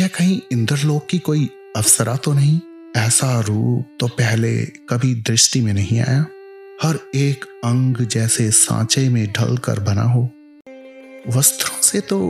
यह कहीं इंद्रलोक की कोई अप्सरा तो नहीं? ऐसा रूप तो पहले कभी दृष्टि में नहीं आया। हर एक अंग जैसे सांचे में ढल कर बना हो। वस्त्रों से तो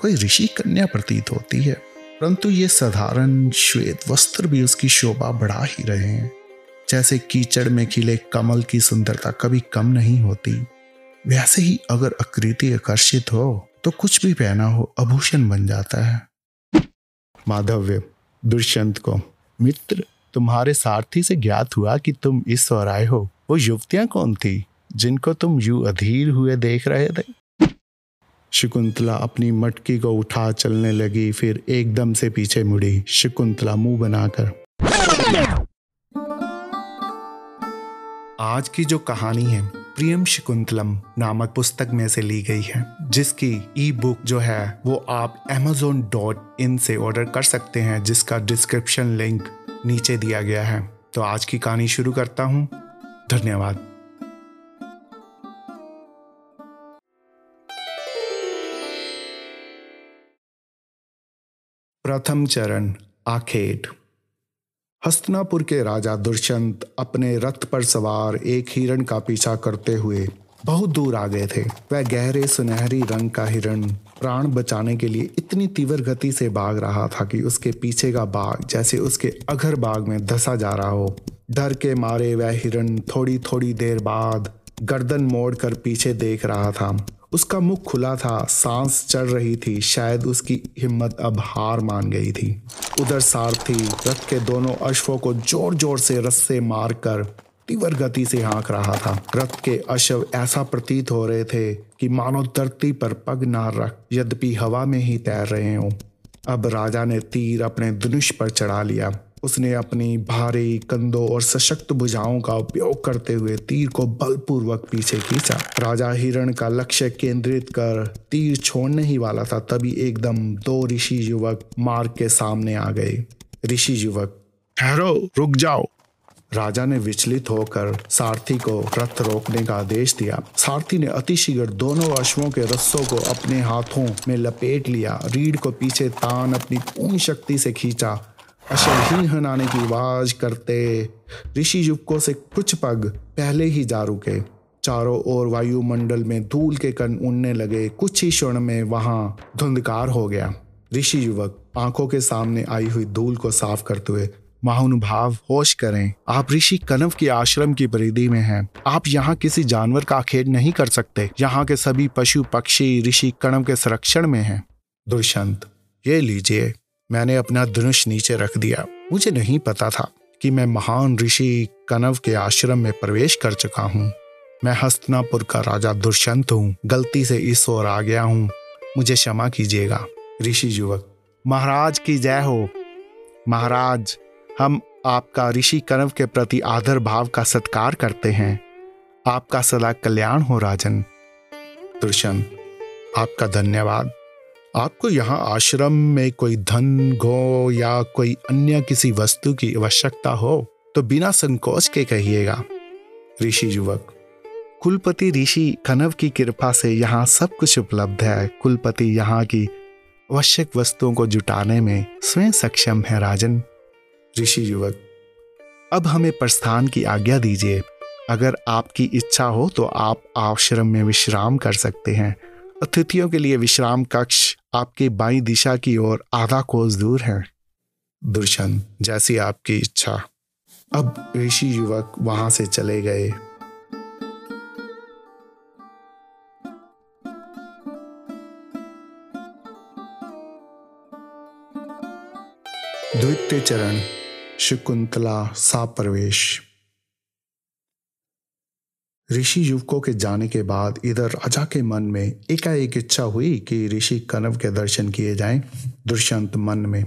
कोई ऋषि कन्या प्रतीत होती है, परंतु ये साधारण श्वेत वस्त्र भी उसकी शोभा बढ़ा ही रहे हैं। जैसे कीचड़ में खिले कमल की सुंदरता कभी कम नहीं होती। वैसे ही अगर आकृति आकर्षित हो तो कुछ भी पहना हो, आभूषण बन जाता है। माधव्य, दुष्यंत को, मित्र, तुम्हारे सारथी से ज्ञात हुआ कि तुम इस ओर आए हो। वो युवतियाँ कौन थी, जिनको तुम यू अधीर हुए देख रहे थे? शकुंतला अपनी मटकी को उठा चलने लगी, फिर एकदम से पीछे मुड़ी। शकुंतला मुँह बनाकर, आज की जो कहानी है प्रियम शकुंतलम नामक पुस्तक में से ली गई है, जिसकी ई बुक जो है, वो आप एमेजोन डॉट इन से ऑर्डर कर सकते हैं, जिसका डिस्क्रिप्शन लिंक नीचे दिया गया है। तो आज की कहानी शुरू करता हूँ। धन्यवाद। प्रथम चरण आखेट हस्तनापुर के राजा दुष्यंत अपने रथ पर सवार एक हिरण का पीछा करते हुए बहुत दूर आ गए थे। वह गहरे सुनहरी रंग का हिरण प्राण बचाने के लिए इतनी तीव्र गति से भाग रहा था कि उसके पीछे का बाघ जैसे उसके अघर बाग में धसा जा रहा हो। डर के मारे वह हिरण थोड़ी थोड़ी देर बाद गर्दन मोड़ कर पीछे देख रहा था। उसका मुख खुला था, सांस चढ़ रही थी, शायद उसकी हिम्मत अब हार मान गई थी। उधर सारथी रथ के दोनों अश्वों को ज़ोर ज़ोर से रस्से मारकर तीव्र गति से हाँक रहा था। रथ के अश्व ऐसा प्रतीत हो रहे थे कि मानो धरती पर पग ना रख, यद्यपि हवा में ही तैर रहे हो। अब राजा ने तीर अपने धनुष पर चढ़ा लिया। उसने अपनी भारी कंधों और सशक्त भुजाओं का उपयोग करते हुए तीर को बलपूर्वक पीछे खींचा। राजा हिरण का लक्ष्य केंद्रित कर तीर छोड़ने ही वाला था, तभी एकदम दो ऋषि युवक मार्ग के सामने आ गए। ऋषि युवक, ठहरो, रुक जाओ। राजा ने विचलित होकर सारथी को रथ रोकने का आदेश दिया। सारथी ने अतिशीघ्र दोनों अश्वों के रस्सों को अपने हाथों में लपेट लिया। रीढ़ को पीछे तान अपनी पूर्ण शक्ति से खींचा। अशरहीन हनाने की आवाज़ करते। ऋषि युवकों से कुछ पग पहले ही जा रुके। चारों ओर वायुमंडल में धूल के कण उड़ने लगे। कुछ ही क्षण में वहाँ धुंधकार हो गया। ऋषि युवक आँखों के सामने आई हुई धूल को साफ़ करते हुए, महानुभाव, होश करें। आप ऋषि कनव के आश्रम की परिधि में हैं। आप यहाँ किसी जानवर का खेद नहीं कर सकते। यहाँ के सभी पशु पक्षी ऋषि कणव के संरक्षण में हैं। दुष्यंत, ये लीजिए। मैंने अपना धनुष नीचे रख दिया। मुझे नहीं पता था कि मैं महान ऋषि कनव के आश्रम में प्रवेश कर चुका हूँ। मैं हस्तनापुर का राजा दुष्यंत हूँ। गलती से इस ओर आ गया हूँ। मुझे क्षमा कीजिएगा, ऋषि युवक। महाराज की जय हो। महाराज, हम आपका ऋषि कनव के प्रति आदर भाव का सत्कार करते हैं। आपका सदा कल्याण हो, राजन। दुष्यंत, आपका धन्यवाद। आपको यहाँ आश्रम में कोई धन गो या कोई अन्य किसी वस्तु की आवश्यकता हो तो बिना संकोच के कहिएगा। ऋषि युवक, कुलपति ऋषि कनव की कृपा से यहाँ सब कुछ उपलब्ध है। कुलपति यहाँ की आवश्यक वस्तुओं को जुटाने में स्वयं सक्षम है राजन। ऋषि युवक, अब हमें प्रस्थान की आज्ञा दीजिए। अगर आपकी इच्छा हो तो आप आश्रम में विश्राम कर सकते हैं। अतिथियों के लिए विश्राम कक्ष आपकी बाई दिशा की ओर आधा कोस दूर है। दुर्शन, जैसी आपकी इच्छा। अब ऋषि युवक वहाँ से चले गए। द्वितीय चरण, शकुंतला सा प्रवेश। ऋषि युवकों के जाने के बाद इधर राजा के मन में एकाएक इच्छा हुई कि ऋषि कनव के दर्शन किए जाएँ। दुष्यंत मन में,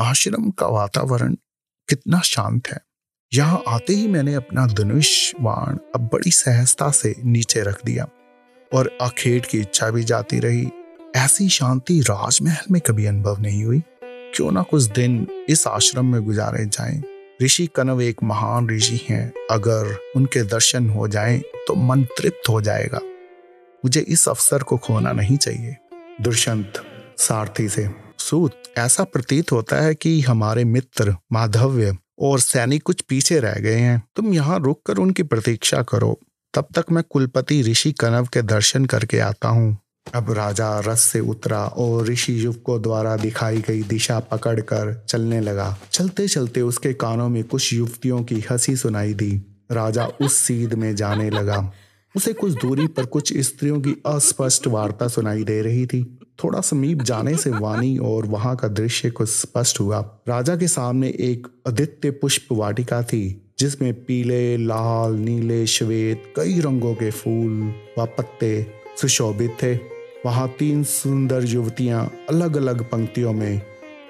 आश्रम का वातावरण कितना शांत है। यहाँ आते ही मैंने अपना धनुष बाण अब बड़ी सहजता से नीचे रख दिया और अखेट की इच्छा भी जाती रही। ऐसी शांति राजमहल में कभी अनुभव नहीं हुई। क्यों ना कुछ दिन इस आश्रम में गुजारे जाएँ। ऋषि कनव एक महान ऋषि हैं। अगर उनके दर्शन हो जाएँ तो मन तृप्त हो जाएगा। मुझे इस अवसर को खोना नहीं चाहिए। दुष्यंत, सारथी से, सूत, ऐसा प्रतीत होता है कि हमारे मित्र, माधव्य और सैनिक कुछ पीछे रह गए हैं। तुम यहाँ रुक कर उनकी प्रतीक्षा करो। तब तक मैं कुलपति ऋषि कनव के दर्शन करके आता हूँ। अब राजा रस से उतरा और ऋषि युवकों द्वारा दिखाई गई दिशा पकड़कर चलने लगा। चलते चलते उसके कानों में कुछ युवतियों की हँसी सुनाई दी। राजा उस सीध में जाने लगा। उसे कुछ दूरी पर कुछ स्त्रियों की अस्पष्ट वार्ता सुनाई दे रही थी। थोड़ा समीप जाने से वाणी और वहाँ का दृश्य कुछ स्पष्ट हुआ। राजा के सामने एक अदित्य पुष्प वाटिका थी, जिसमें पीले, लाल, नीले, श्वेत, कई रंगों के फूल व पत्ते सुशोभित थे। वहाँ तीन सुंदर युवतियाँ अलग अलग पंक्तियों में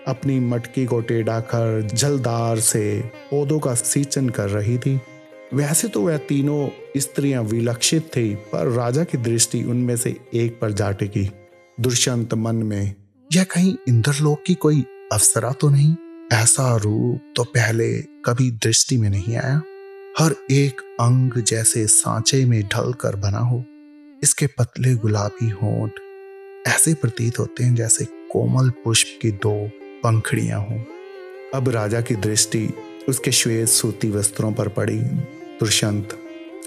अपनी मटकी को टेढ़ा कर जलदार से पौधों का सींचन कर रही थी। वैसे तो वह तीनों स्त्रियाँ विलक्षित थी, पर राजा की दृष्टि उनमें से एक पर जा टिकी दुष्यंत मन में, यह कहीं इंद्रलोक की कोई अफसरा तो नहीं? ऐसा रूप तो पहले कभी दृष्टि में नहीं आया। हर एक अंग जैसे सांचे में ढल कर बना हो। इसके पतले गुलाबी होंठ ऐसे प्रतीत होते हैं जैसे कोमल पुष्प की दो पंखड़ियाँ हों। अब राजा की दृष्टि उसके श्वेत सूती वस्त्रों पर पड़ी। दुष्यंत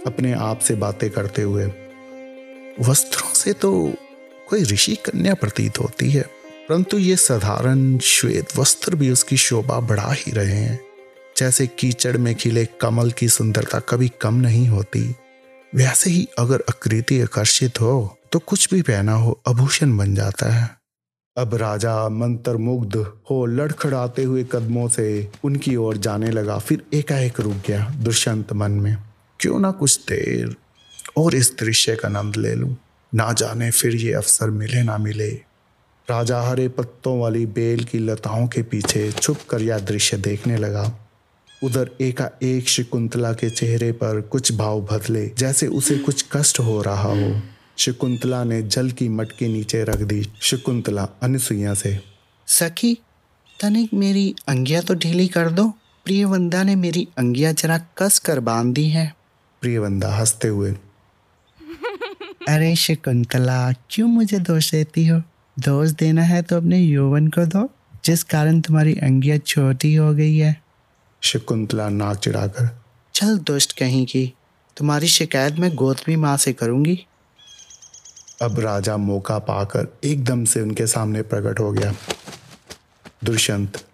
अपने आप से बातें करते हुए, वस्त्रों से तो कोई ऋषि कन्या प्रतीत होती है, परंतु ये साधारण श्वेत वस्त्र भी उसकी शोभा बढ़ा ही रहे हैं। जैसे कीचड़ में खिले कमल की सुंदरता कभी कम नहीं होती। वैसे ही अगर आकृति आकर्षित हो तो कुछ भी पहना हो, आभूषण बन जाता है। अब राजा मंत्र मुग्ध हो लड़खड़ाते हुए कदमों से उनकी ओर जाने लगा। फिर एकाएक रुक गया दुष्यंत मन में। क्यों ना कुछ देर और इस दृश्य का आनंद ले लूँ? ना जाने फिर ये अवसर मिले ना मिले। राजा हरे पत्तों वाली बेल की लताओं के पीछे छुप कर यह दृश्य देखने लगा। उधर एका एक शकुंतला के चेहरे पर कुछ भाव बदले, जैसे उसे कुछ कष्ट हो रहा हो। शकुंतला ने जल की मटकी नीचे रख दी। शकुंतला अनुसुईया से सखी तनिक मेरी अंगिया तो ढीली कर दो। प्रियवंदा ने मेरी अंगिया जरा कस कर बाँध दी है। प्रियवंदा हँसते हुए अरे शकुंतला क्यों मुझे दोष देती हो? दोष देना है तो अपने यौवन को दो जिस कारण तुम्हारी अंगिया छोटी हो गई है। शकुंतला नाक चिढ़ाकर चल दुष्ट कहीं की तुम्हारी शिकायत मैं गौतमी माँ से करूँगी। अब राजा मौका पाकर एकदम से उनके सामने प्रकट हो गया। दुष्यंत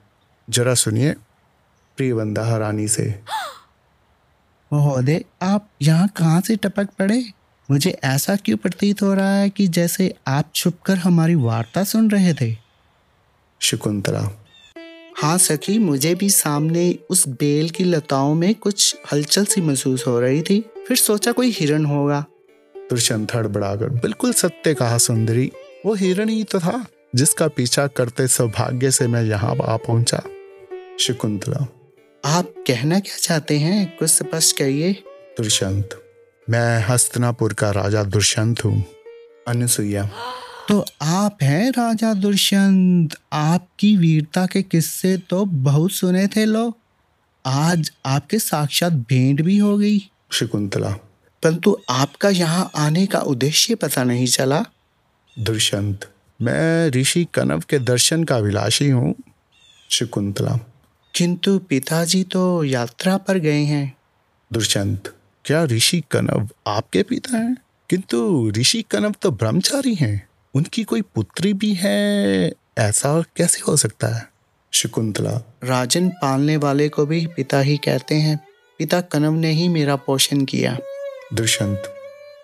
जरा सुनिए प्रियवंदा हरानी से। महोदय आप यहाँ कहाँ से टपक पड़े? मुझे ऐसा क्यों प्रतीत हो रहा है कि जैसे आप छुपकर हमारी वार्ता सुन रहे थे? शकुंतला। हाँ सखी मुझे भी सामने उस बेल की लताओं में कुछ हलचल सी महसूस हो रही थी। फिर सोचा कोई हिरण होगा। दुष्यंत हड़बड़ाकर बिल्कुल सत्य कहा सुंदरी। वो हिरण ही तो था जिसका पीछा करते सौभाग्य से मैं यहाँ आ पहुँचा। शकुंतला। आप कहना क्या चाहते हैं? कुछ स्पष्ट कहिए दुष्यंत मैं हस्तनापुर का राजा दुष्यंत हूँ। अनुसुईया। तो आप हैं राजा दुष्यंत आपकी वीरता के किस्से तो बहुत सुने थे लोग। आज आपके साक्षात भेंट भी हो गई। शकुंतला। परंतु आपका यहाँ आने का उद्देश्य पता नहीं चला। दुष्यंत मैं ऋषि कनव के दर्शन का विलासी हूँ। शकुंतला। किंतु पिताजी तो यात्रा पर गए हैं। दुष्यंत क्या ऋषि कनव आपके पिता हैं? किंतु ऋषि कनव तो ब्रह्मचारी हैं। उनकी कोई पुत्री भी है ऐसा कैसे हो सकता है? शकुंतला। राजन पालने वाले को भी पिता ही कहते हैं। पिता कनव ने ही मेरा पोषण किया। दुष्यंत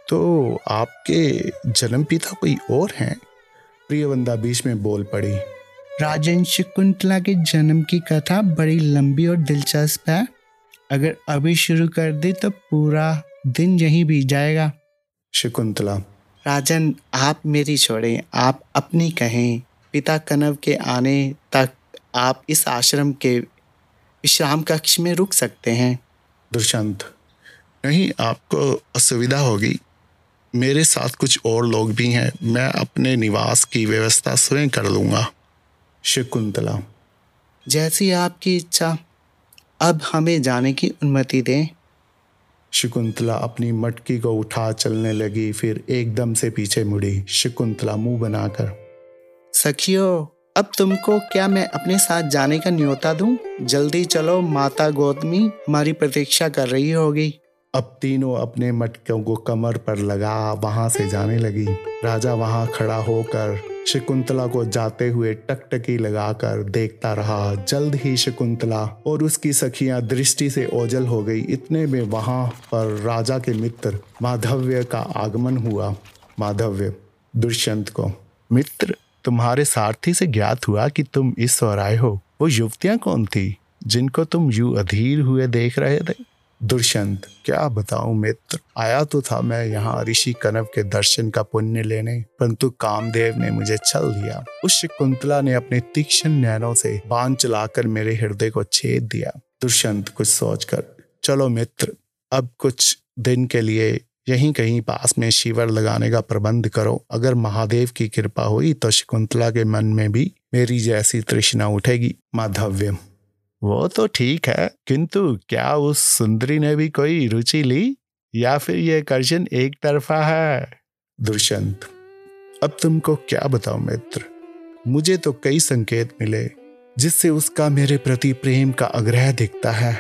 तो आपके जन्म पिता कोई और हैं? प्रियवंदा बीच में बोल पड़ी। राजन शकुंतला के जन्म की कथा बड़ी लंबी और दिलचस्प है। अगर अभी शुरू कर दी तो पूरा दिन यहीं बीत जाएगा। शकुंतला। राजन आप मेरी छोड़ें आप अपनी कहें पिता कनव के आने तक आप इस आश्रम के विश्राम कक्ष में रुक सकते हैं। दुष्यंत नहीं आपको असुविधा होगी। मेरे साथ कुछ और लोग भी हैं। मैं अपने निवास की व्यवस्था स्वयं कर लूँगा। शकुंतला जैसी आपकी इच्छा अब हमें जाने की अनुमति दें। शकुंतला अपनी मटकी को उठा चलने लगी फिर एकदम से पीछे मुड़ी। शकुंतला मुँह बनाकर सखियो अब तुमको क्या मैं अपने साथ जाने का न्योता दूँ? जल्दी चलो माता गौतमी हमारी प्रतीक्षा कर रही होगी। अब तीनों अपने मटकों को कमर पर लगा, वहाँ से जाने लगी। राजा वहाँ खड़ा होकर शकुंतला को जाते हुए टकटकी लगाकर देखता रहा। जल्द ही शकुंतला और उसकी सखियाँ दृष्टि से ओझल हो गई। इतने में वहाँ पर राजा के मित्र माधव्य का आगमन हुआ। माधव्य, दुष्यंत को, मित्र, तुम्हारे सारथी से ज्ञात हुआ कि तुम इस आए हो। वो युवतियाँ कौन थी, जिनको तुम यू अधीर हुए देख रहे थे? दुष्यंत, क्या बताऊँ मित्र? आया तो था मैं यहाँ ऋषि कनव के दर्शन का पुण्य लेने, परंतु कामदेव ने मुझे छल दिया। उस कुंतला ने अपने तीक्ष्ण नैनों से बाँध चलाकर मेरे हृदय को छेद दिया। दुष्यंत, कुछ सोचकर, चलो मित्र, अब कुछ दिन के लिए यहीं कहीं पास में शिवर लगाने का प्रबंध करो। अगर महादेव की कृपा हुई तो शकुंतला के मन में भी मेरी जैसी तृष्णा उठेगी माधव्य वो तो ठीक है, किंतु क्या उस सुंदरी ने भी कोई रुचि ली? या फिर ये कर्जन एक तरफा है? दुष्यंत, अब तुमको क्या बताओ मित्र? मुझे तो कई संकेत मिले, जिससे उसका मेरे प्रति प्रेम का आग्रह दिखता है।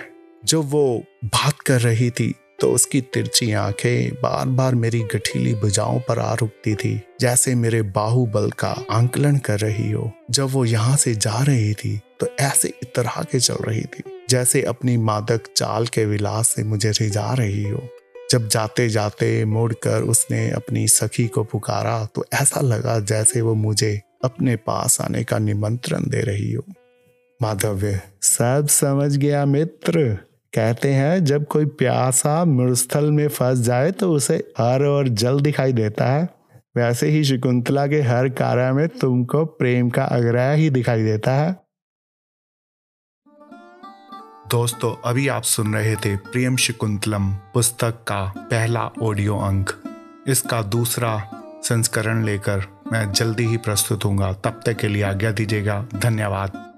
जो वो बात कर रही थी तो उसकी तिरछी आँखें बार बार मेरी गठीली भुजाओं पर आ रुकती थी, जैसे मेरे बाहुबल का आंकलन कर रही हो। जब वो यहाँ से जा रही थी तो ऐसे इतरा के चल रही थी, जैसे अपनी मादक चाल के विलास से मुझे रिझा रही हो। जब जाते जाते मुड़कर उसने अपनी सखी को पुकारा तो ऐसा लगा जैसे वो मुझे अपने पास आने का निमंत्रण दे रही हो। माधव्य, सब समझ गया मित्र। कहते हैं, जब कोई प्यासा मृस्थल में फंस जाए तो उसे हर और जल दिखाई देता है। वैसे ही शकुंतला के हर कार्य में तुमको प्रेम का आग्रह ही दिखाई देता है। दोस्तों, अभी आप सुन रहे थे प्रेम शकुंतलम पुस्तक का पहला ऑडियो अंक। इसका दूसरा संस्करण लेकर मैं जल्दी ही प्रस्तुत हूँ तब तक के लिए आज्ञा दीजिएगा। धन्यवाद।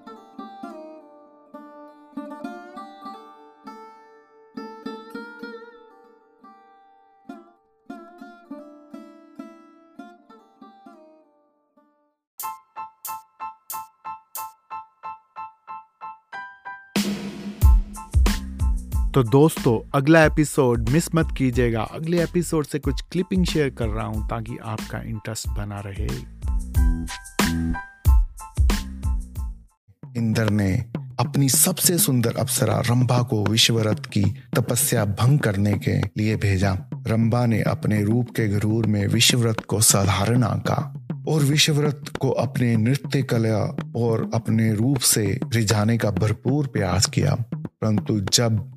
तो दोस्तों, अगला एपिसोड मिस मत कीजिएगा। अगले एपिसोड से कुछ क्लिपिंग शेयर कर रहा हूँ ताकि आपका इंटरेस्ट बना रहे। इंद्र ने अपनी सबसे सुंदर अप्सरा रंभा को विश्वरथ की तपस्या भंग करने के लिए भेजा। रंभा ने अपने रूप के गरूर में विश्वव्रत को साधारण आंका और विश्वव्रत को अपने नृत्य कला और अपने रूप से रिझाने का भरपूर प्रयास किया। परंतु जब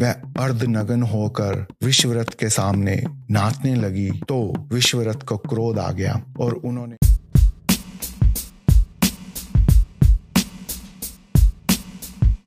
वह अर्धनगन होकर विश्वरथ के सामने नाचने लगी तो विश्वरथ को क्रोध आ गया और उन्होंने